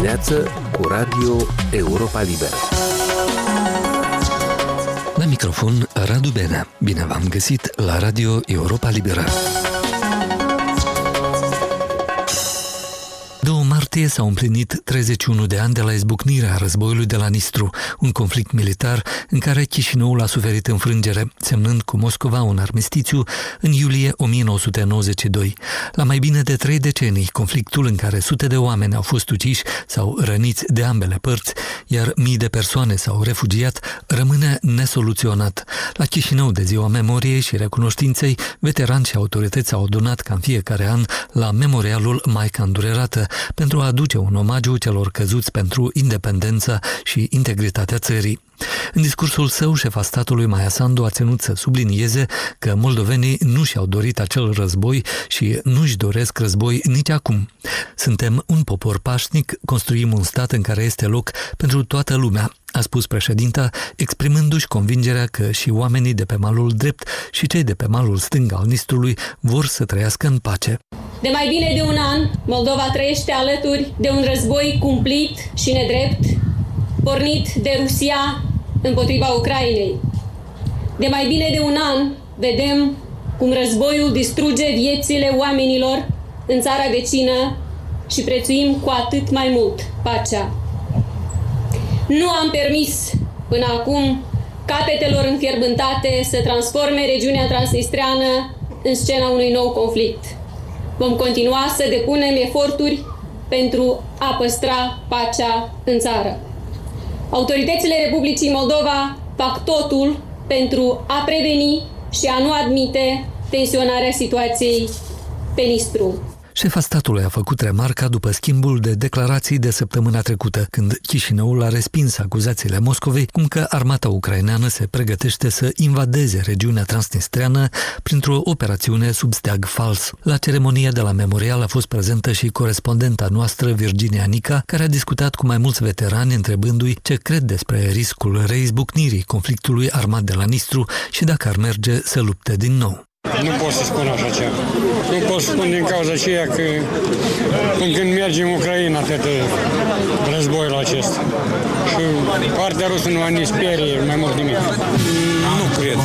dimineață cu Radio Europa Liberă. La microfon Radu Benea. Bine v-am găsit la Radio Europa Liberă. Martie s-au împlinit 31 de ani de la izbucnirea războiului de la Nistru, un conflict militar în care Chișinăul a suferit înfrângere, semnând cu Moscova un armistițiu în iulie 1992. La mai bine de trei decenii, conflictul în care sute de oameni au fost uciși sau răniți de ambele părți, iar mii de persoane s-au refugiat, rămâne nesoluționat. La Chișinău, de ziua memoriei și recunoștinței, veterani și autorități au adunat ca în fiecare an la memorialul Maica Îndurerată pentru a aduce un omagiu celor căzuți pentru independența și integritatea țării. În discursul său, șefa statului Maia Sandu a ținut să sublinieze că moldovenii nu și-au dorit acel război și nu-și doresc război nici acum. Suntem un popor pașnic, construim un stat în care este loc pentru toată lumea, a spus președinta, exprimându-și convingerea că și oamenii de pe malul drept și cei de pe malul stâng al Nistrului vor să trăiască în pace. De mai bine de un an, Moldova trăiește alături de un război cumplit și nedrept, pornit de Rusia împotriva Ucrainei. De mai bine de un an vedem cum războiul distruge viețile oamenilor în țara vecină și prețuim cu atât mai mult pacea. Nu am permis până acum capetelor înfierbântate să transforme regiunea transnistreană în scena unui nou conflict. Vom continua să depunem eforturi pentru a păstra pacea în țară. Autoritățile Republicii Moldova fac totul pentru a preveni și a nu admite tensionarea situației pe Nistru. Șefa statului a făcut remarca după schimbul de declarații de săptămâna trecută, când Chișinăul a respins acuzațiile Moscovei cum că armata ucraineană se pregătește să invadeze regiunea transnistreană printr-o operațiune sub steag fals. La ceremonia de la memorial a fost prezentă și corespondenta noastră Virginia Nica, care a discutat cu mai mulți veterani întrebându-i ce cred despre riscul reizbucnirii conflictului armat de la Nistru și dacă ar merge să lupte din nou. Nu pot să spun așa ceva. Nu pot să spun din cauza aceea că până când mergem în Ucraina atât războiul acesta. Și partea rusă nu a nici sperie mai mult nimic. Nu cred.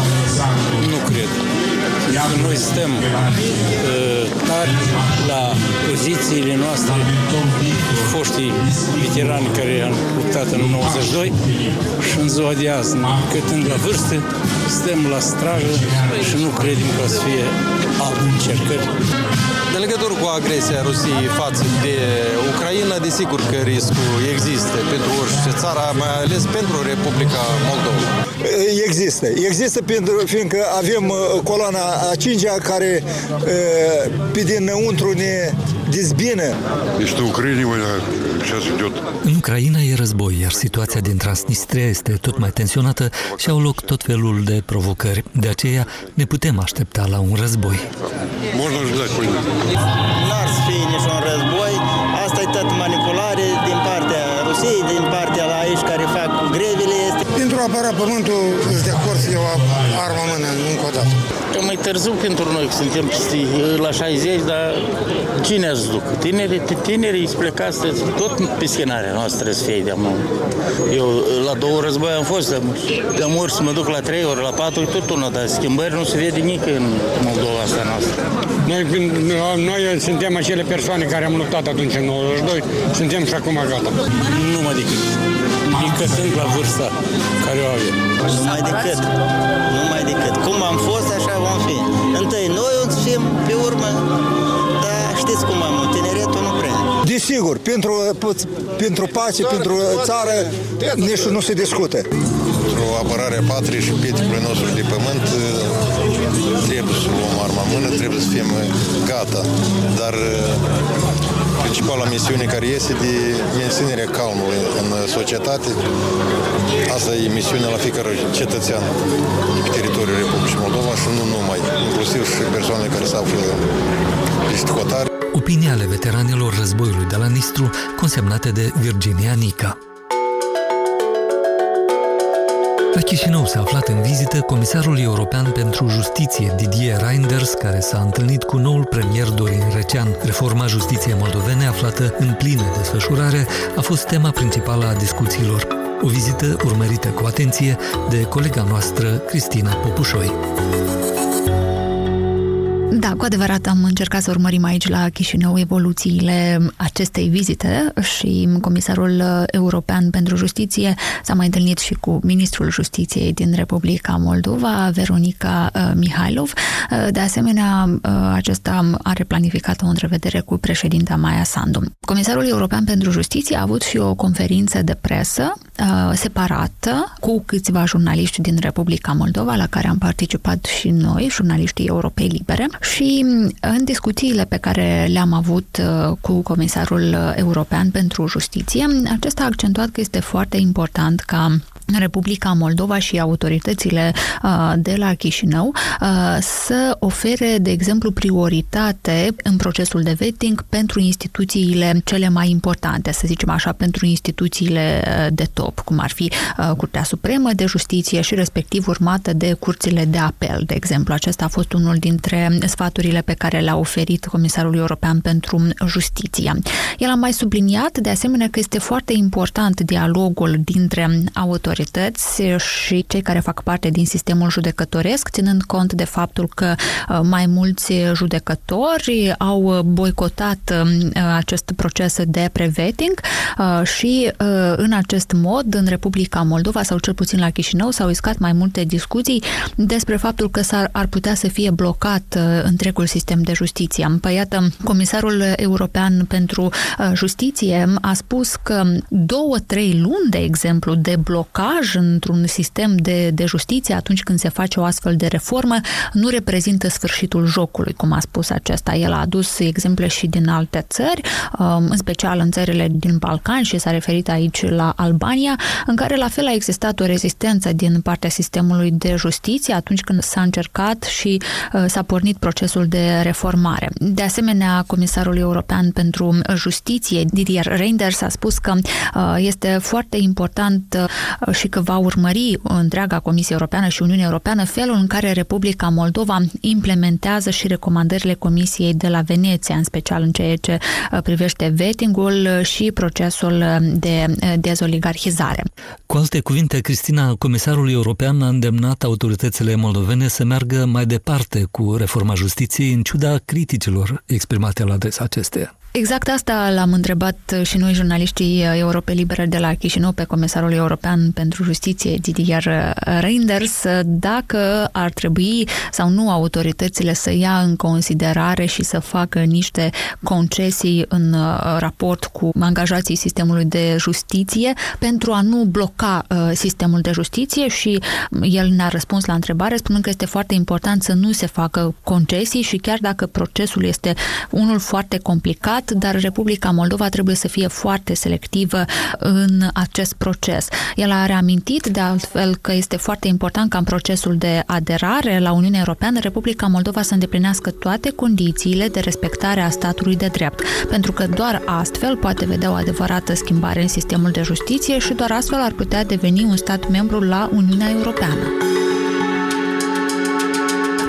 Nu cred. Noi suntem uh, tari la pozițiile noastre, foștii veterani care au luptat în 92 și în ziua de azi, câtând la vârstă, suntem la strajă și nu credem că o să fie alte încercări. În legătură cu agresia Rusiei față de Ucraina, desigur că riscul există pentru orice țară, mai ales pentru Republica Moldova. Există. Există pentru, fiindcă avem uh, coloana a cincea care uh, pe dinăuntru ne dezbină. Este Ucraina, сейчас идет. În Ucraina e război, iar situația din Transnistria este tot mai tensionată și au loc tot felul de provocări. De aceea ne putem aștepta la un război. Можно ждать Pentru a apăra pământul, de acord să iau arma în mână, încă o dată. Că mai târziu pentru noi, că suntem peste, la 60, dar cine ați duc? Tinerii, tinerii plecați tot pe scenarea noastră să fie de Eu la două război am fost, de amor să mă duc la trei ori, la patru, tot una, dar schimbări nu se vede nici în Moldova asta noastră. Noi, noi suntem acele persoane care am luptat atunci în 92, suntem și acum gata. Nu mă decât. Încă sunt la vârsta care o avem. Nu mai decât. Nu mai decât. Cum am fost, așa vom fi. Întâi noi o să fim, pe urmă, dar știți cum am, tineretul nu prea. Desigur, pentru, pentru pace, pentru țară, nici nu se discută. Pentru apărarea patriei și pietrului nostru de pământ trebuie să luăm arma în mână, trebuie să fim gata. Dar principala misiune care este de menținerea calmului în societate. Asta e misiunea la fiecare cetățean pe teritoriul Republicii Moldova și nu numai, inclusiv și persoanele care se află pe hotare. Opinia ale veteranilor războiului de la Nistru, consemnate de Virginia Nica. La Chișinău s-a aflat în vizită comisarul european pentru justiție Didier Reinders, care s-a întâlnit cu noul premier Dorin Recean. Reforma justiției moldovene, aflată în plină desfășurare, a fost tema principală a discuțiilor. O vizită urmărită cu atenție de colega noastră, Cristina Popușoi. Da, cu adevărat am încercat să urmărim aici la Chișinău evoluțiile acestei vizite și Comisarul European pentru Justiție s-a mai întâlnit și cu Ministrul Justiției din Republica Moldova, Veronica uh, Mihailov. Uh, de asemenea, uh, acesta are planificat o întrevedere cu președinta Maia Sandu. Comisarul European pentru Justiție a avut și o conferință de presă separată cu câțiva jurnaliști din Republica Moldova, la care am participat și noi, jurnaliștii europei libere, și în discuțiile pe care le-am avut uh, cu Comisarul European pentru Justiție, acesta a accentuat că este foarte important ca Republica Moldova și autoritățile uh, de la Chișinău uh, să ofere, de exemplu, prioritate în procesul de vetting pentru instituțiile cele mai importante, să zicem așa, pentru instituțiile uh, de top, cum ar fi Curtea Supremă de Justiție și respectiv urmată de curțile de apel, de exemplu. Acesta a fost unul dintre sfaturile pe care le-a oferit Comisarul European pentru Justiție. El a mai subliniat, de asemenea, că este foarte important dialogul dintre autorități autorități și cei care fac parte din sistemul judecătoresc, ținând cont de faptul că uh, mai mulți judecători au boicotat um, acest proces de preveting uh, și uh, în acest mod, în Republica Moldova sau cel puțin la Chișinău, s-au iscat mai multe discuții despre faptul că s-ar, ar putea să fie blocat întregul sistem de justiție. Păi iată, Comisarul European pentru Justiție a spus că două, trei luni, de exemplu, de blocare blocaj într-un sistem de, de justiție atunci când se face o astfel de reformă nu reprezintă sfârșitul jocului, cum a spus acesta. El a adus exemple și din alte țări, um, în special în țările din Balcan și s-a referit aici la Albania, în care la fel a existat o rezistență din partea sistemului de justiție atunci când s-a încercat și uh, s-a pornit procesul de reformare. De asemenea, Comisarul European pentru Justiție, Didier Reinders, a spus că uh, este foarte important uh, și că va urmări întreaga Comisie Europeană și Uniunea Europeană felul în care Republica Moldova implementează și recomandările Comisiei de la Veneția, în special în ceea ce uh, privește vettingul și procesul de uh, dezoligarhizare. Cu alte cuvinte, Cristina, Comisarul European a îndemnat autoritățile moldovene să meargă mai departe cu reforma justiției în ciuda criticilor exprimate la adresa acesteia. Exact asta l-am întrebat și noi, jurnaliștii Europe Libere de la Chișinău, pe Comisarul European pentru Justiție, Didier Reinders, dacă ar trebui sau nu autoritățile să ia în considerare și să facă niște concesii în uh, raport cu angajații sistemului de justiție pentru a nu bloca uh, sistemul de justiție și el ne-a răspuns la întrebare spunând că este foarte important să nu se facă concesii și chiar dacă procesul este unul foarte complicat, dar Republica Moldova trebuie să fie foarte selectivă în acest proces. El a reamintit de altfel că este foarte important ca în procesul de aderare la Uniunea Europeană Republica Moldova să îndeplinească toate condițiile de respectare a statului de drept, pentru că doar astfel poate vedea o adevărată schimbare în sistemul de justiție și doar astfel ar putea deveni un stat membru la Uniunea Europeană.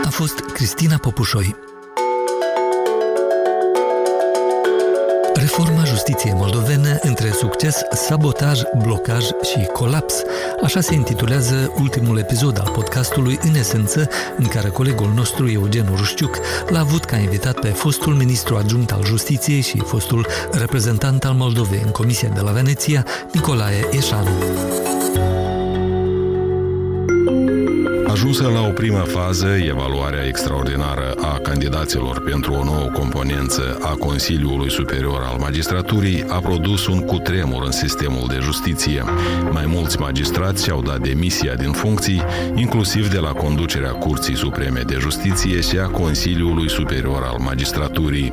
A fost Cristina Popușoi. Reforma justiției moldovene între succes, sabotaj, blocaj și colaps. Așa se intitulează ultimul episod al podcastului în esență în care colegul nostru Eugen Rușciuc l-a avut ca invitat pe fostul ministru adjunct al justiției și fostul reprezentant al Moldovei în Comisia de la Veneția, Nicolae Eșanu. Ajunsă la o primă fază, evaluarea extraordinară a candidaților pentru o nouă componență a Consiliului Superior al Magistraturii a produs un cutremur în sistemul de justiție. Mai mulți magistrați au dat demisia din funcții, inclusiv de la conducerea Curții Supreme de Justiție și a Consiliului Superior al Magistraturii.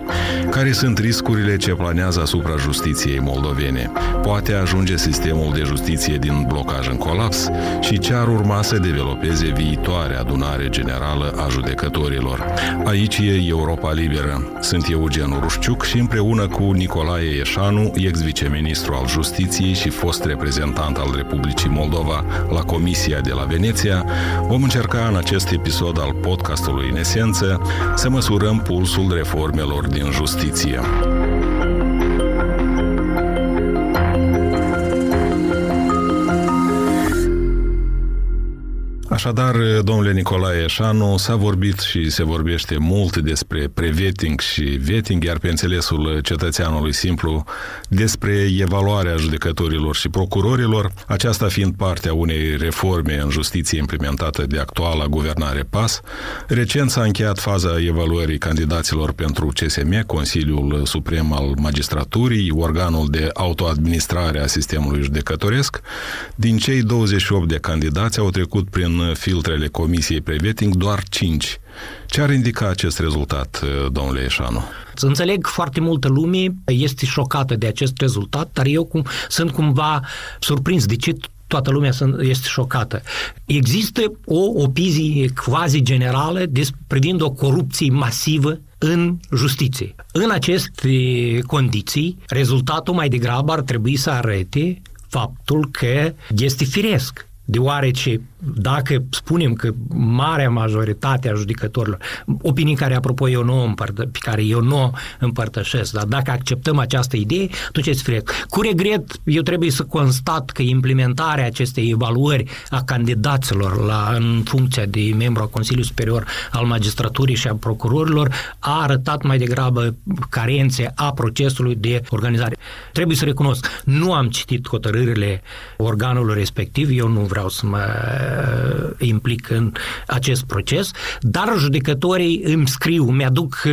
Care sunt riscurile ce planează asupra justiției moldovene? Poate ajunge sistemul de justiție din blocaj în colaps? Și ce ar urma să developeze viitor viitoare adunare generală a judecătorilor. Aici e Europa Liberă. Sunt Eugen Rușciuc și împreună cu Nicolae Ieșanu, ex-viceministru al Justiției și fost reprezentant al Republicii Moldova la Comisia de la Veneția, vom încerca în acest episod al podcastului în esență să măsurăm pulsul reformelor din justiție. Așadar, domnule Nicolae Eșanu, s-a vorbit și se vorbește mult despre preveting și vetting, iar pe înțelesul cetățeanului simplu despre evaluarea judecătorilor și procurorilor, aceasta fiind partea unei reforme în justiție implementată de actuala guvernare PAS. Recent s-a încheiat faza evaluării candidaților pentru CSM, Consiliul Suprem al Magistraturii, organul de autoadministrare a sistemului judecătoresc. Din cei 28 de candidați au trecut prin filtrele Comisiei Preveting doar 5. Ce ar indica acest rezultat, domnule Eșanu? Să înțeleg foarte multă lume este șocată de acest rezultat, dar eu cum, sunt cumva surprins de ce toată lumea este șocată. Există o opizie quasi generală privind o corupție masivă în justiție. În aceste condiții, rezultatul mai degrabă ar trebui să arate faptul că este firesc deoarece dacă spunem că marea majoritate a judecătorilor, opinii care, apropo, eu nu împărtă, pe care eu nu împărtășesc, dar dacă acceptăm această idee, atunci este frec. Cu regret, eu trebuie să constat că implementarea acestei evaluări a candidaților la, în funcția de membru al Consiliului Superior al Magistraturii și a procurorilor a arătat mai degrabă carențe a procesului de organizare. Trebuie să recunosc, nu am citit hotărârile organului respectiv, eu nu vreau să mă uh, implic în acest proces, dar judecătorii îmi scriu, mi-aduc uh,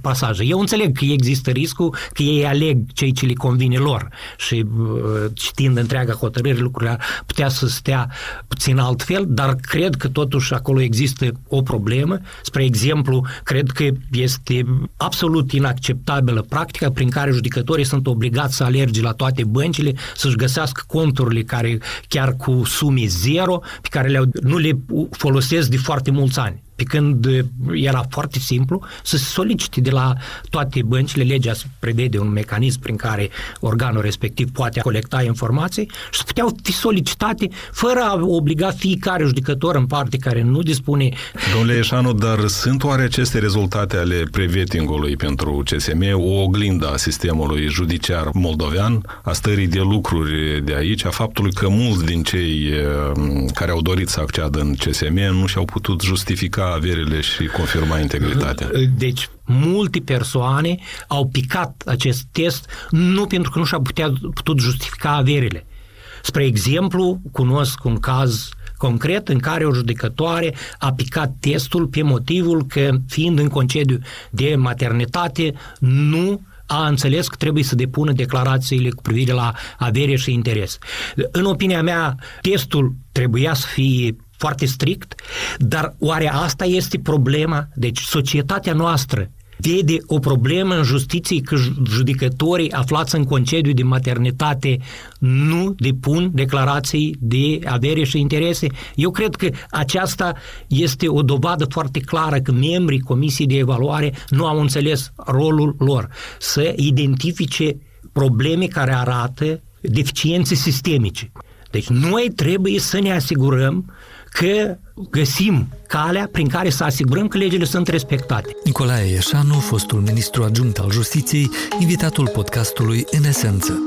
pasaje. Eu înțeleg că există riscul că ei aleg cei ce le convine lor și uh, citind întreaga hotărâre lucrurile putea să stea puțin altfel, dar cred că totuși acolo există o problemă. Spre exemplu, cred că este absolut inacceptabilă practica prin care judecătorii sunt obligați să alerge la toate băncile, să-și găsească conturile care chiar cu sume zero pe care le nu le folosesc de foarte mulți ani pe când era foarte simplu să se solicite de la toate băncile, legea prevede un mecanism prin care organul respectiv poate colecta informații și să puteau fi solicitate fără a obliga fiecare judecător în parte care nu dispune. Domnule Eșanu, dar sunt oare aceste rezultate ale prevetingului pentru CSM o oglindă a sistemului judiciar moldovean, a stării de lucruri de aici, a faptului că mulți din cei eh, care au dorit să acceadă în CSM nu și-au putut justifica verifica averile și confirma integritatea. Deci, multe persoane au picat acest test nu pentru că nu și-au putea, putut justifica averile. Spre exemplu, cunosc un caz concret în care o judecătoare a picat testul pe motivul că, fiind în concediu de maternitate, nu a înțeles că trebuie să depună declarațiile cu privire la avere și interes. În opinia mea, testul trebuia să fie foarte strict, dar oare asta este problema? Deci societatea noastră vede o problemă în justiție că judecătorii aflați în concediu de maternitate nu depun declarații de avere și interese. Eu cred că aceasta este o dovadă foarte clară că membrii Comisiei de Evaluare nu au înțeles rolul lor să identifice probleme care arată deficiențe sistemice. Deci noi trebuie să ne asigurăm că găsim calea prin care să asigurăm că legile sunt respectate. Nicolae Ieșanu, fostul ministru adjunct al justiției, invitatul podcastului În Esență.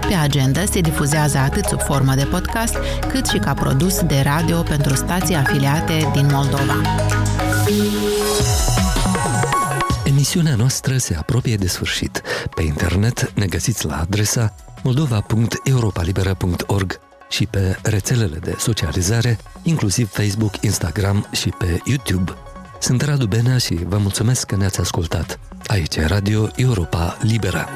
Pe agenda se difuzează atât sub formă de podcast, cât și ca produs de radio pentru stații afiliate din Moldova. Emisiunea noastră se apropie de sfârșit. Pe internet ne găsiți la adresa moldova.europalibera.org și pe rețelele de socializare, inclusiv Facebook, Instagram și pe YouTube. Sunt Radu Benea și vă mulțumesc că ne-ați ascultat. Aici e Radio Europa Liberă.